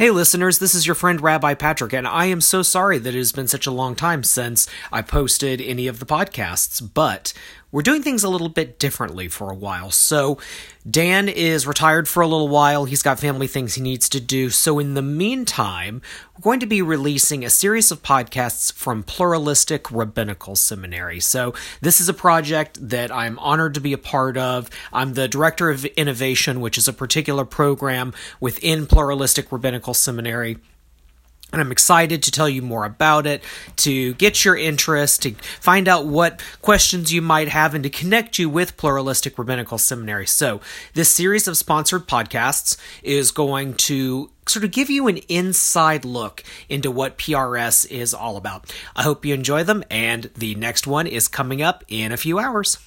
Hey, listeners, this is your friend Rabbi Patrick, and I am so sorry that it has been such a long time since I posted any of the podcasts, but we're doing things a little bit differently for a while. So, Dan is retired for a little while. He's got family things he needs to do. So, in the meantime, we're going to be releasing a series of podcasts from Pluralistic Rabbinical Seminary. So, this is a project that I'm honored to be a part of. I'm the Director of Innovation, which is a particular program within Pluralistic Rabbinical Seminary. And I'm excited to tell you more about it, to get your interest, to find out what questions you might have, and to connect you with Pluralistic Rabbinical Seminary. So, this series of sponsored podcasts is going to sort of give you an inside look into what PRS is all about. I hope you enjoy them, and the next one is coming up in a few hours.